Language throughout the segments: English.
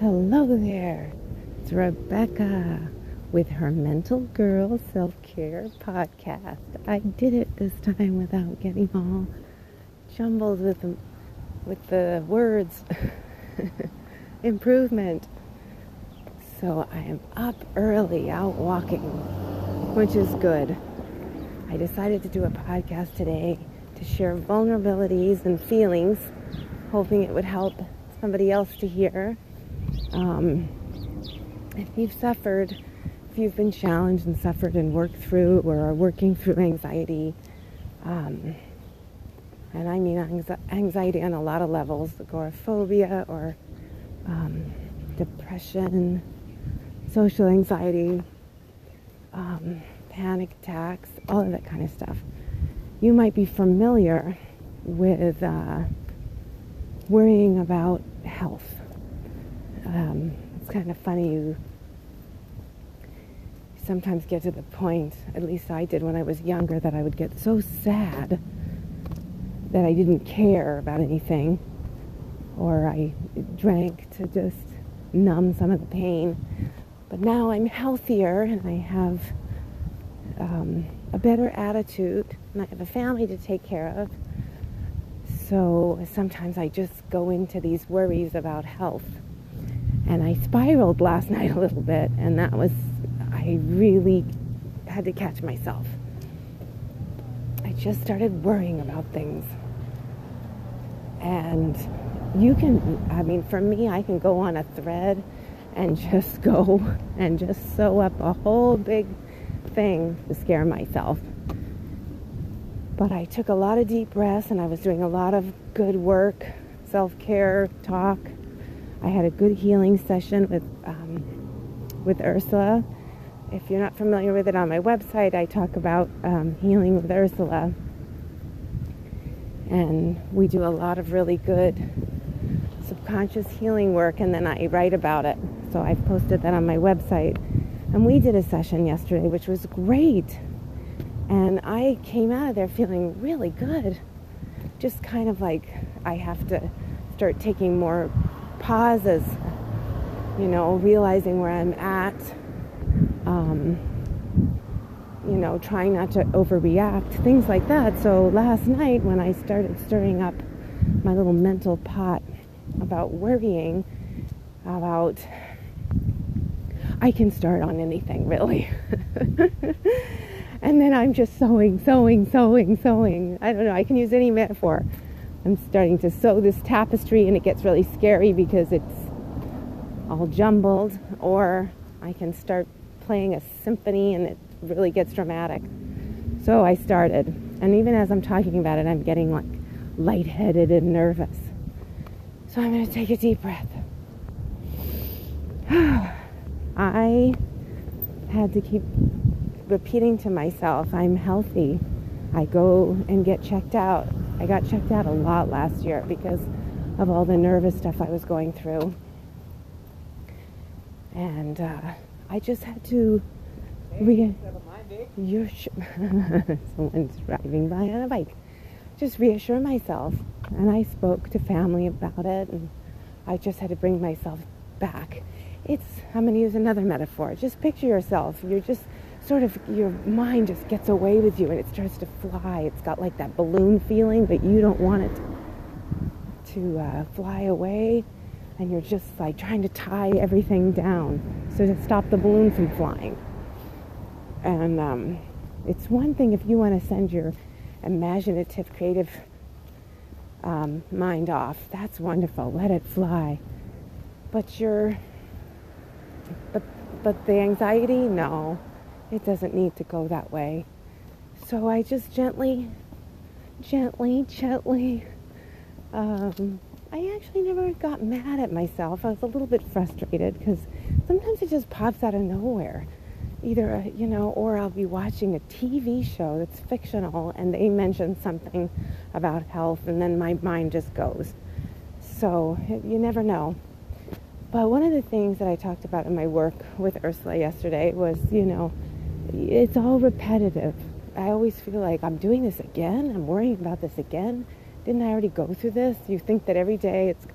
Hello there. It's Rebecca with her Mental Girl Self Care podcast. I did it this time without getting all jumbled with the, with the words improvement. So I am up early out walking, which is good. I decided to do a podcast today to share vulnerabilities and feelings, hoping it would help somebody else to hear um, if you've suffered, if you've been challenged and suffered and worked through or are working through anxiety, um, and I mean anxiety on a lot of levels, agoraphobia or um, depression, social anxiety, um, panic attacks, all of that kind of stuff. You might be familiar with uh, worrying about health um, it's kind of funny you sometimes get to the point, at least I did when I was younger, that I would get so sad that I didn't care about anything, or I drank to just numb some of the pain. But now I'm healthier and I have um, a better attitude and I have a family to take care of. So sometimes I just go into these worries about health and I spiraled last night a little bit, and that was, I really had to catch myself. I just started worrying about things. And you can, I mean, for me, I can go on a thread and just go and just sew up a whole big thing to scare myself. But I took a lot of deep breaths and I was doing a lot of good work, self care talk I had a good healing session with um, with Ursula. If you're not familiar with it, on my website I talk about um, healing with Ursula, and we do a lot of really good subconscious healing work, and then I write about it. So I've posted that on my website, and we did a session yesterday, which was great, and I came out of there feeling really good. Just kind of like I have to start taking more pauses, you know, realizing where I'm at, um, you know, trying not to overreact, things like that. So last night, when I started stirring up my little mental pot about worrying, about I can start on anything really. and then I'm just sewing, sewing, sewing, sewing. I don't know, I can use any metaphor. I'm starting to sew this tapestry and it gets really scary because it's all jumbled or I can start playing a symphony and it really gets dramatic. So I started and even as I'm talking about it I'm getting like lightheaded and nervous. So I'm going to take a deep breath. I had to keep repeating to myself, I'm healthy. I go and get checked out. I got checked out a lot last year because of all the nervous stuff I was going through. And uh, I just had to re- you're sh- someone's driving by on a bike. Just reassure myself. And I spoke to family about it and I just had to bring myself back. It's I'm gonna use another metaphor. Just picture yourself. You're just sort of your mind just gets away with you and it starts to fly. It's got like that balloon feeling, but you don't want it to uh, fly away. And you're just like trying to tie everything down so to stop the balloon from flying. And um, it's one thing if you want to send your imaginative, creative um, mind off. That's wonderful. Let it fly. But your, but but the anxiety, no it doesn't need to go that way. So I just gently, gently, gently, um, I actually never got mad at myself. I was a little bit frustrated because sometimes it just pops out of nowhere. Either, uh, you know, or I'll be watching a TV show that's fictional and they mention something about health and then my mind just goes. So you never know. But one of the things that I talked about in my work with Ursula yesterday was, you know, it's all repetitive. I always feel like I'm doing this again. I'm worrying about this again. Didn't I already go through this? You think that every day it's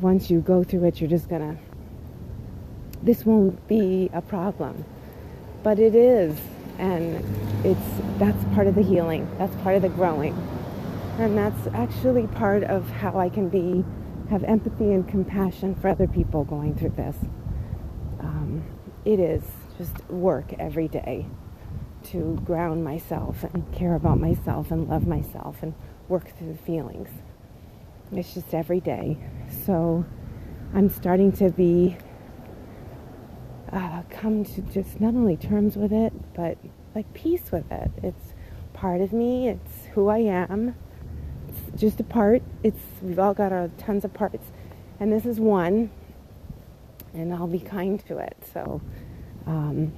once you go through it, you're just gonna, this won't be a problem. But it is, and it's, that's part of the healing, that's part of the growing. And that's actually part of how I can be, have empathy and compassion for other people going through this. Um, it is just work every day to ground myself and care about myself and love myself and work through the feelings. It's just every day. So I'm starting to be uh, come to just not only terms with it, but like peace with it. It's part of me. It's who I am. It's just a part. It's we've all got our tons of parts, and this is one. And I'll be kind to it. So um,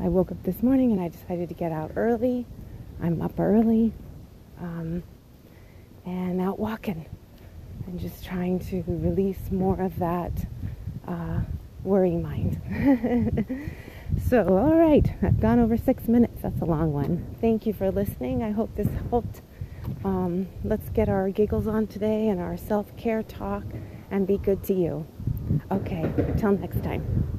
I woke up this morning and I decided to get out early. I'm up early um, and out walking and just trying to release more of that uh, worry mind. so, all right, I've gone over six minutes. That's a long one. Thank you for listening. I hope this helped. Um, let's get our giggles on today and our self care talk and be good to you. Okay, till next time.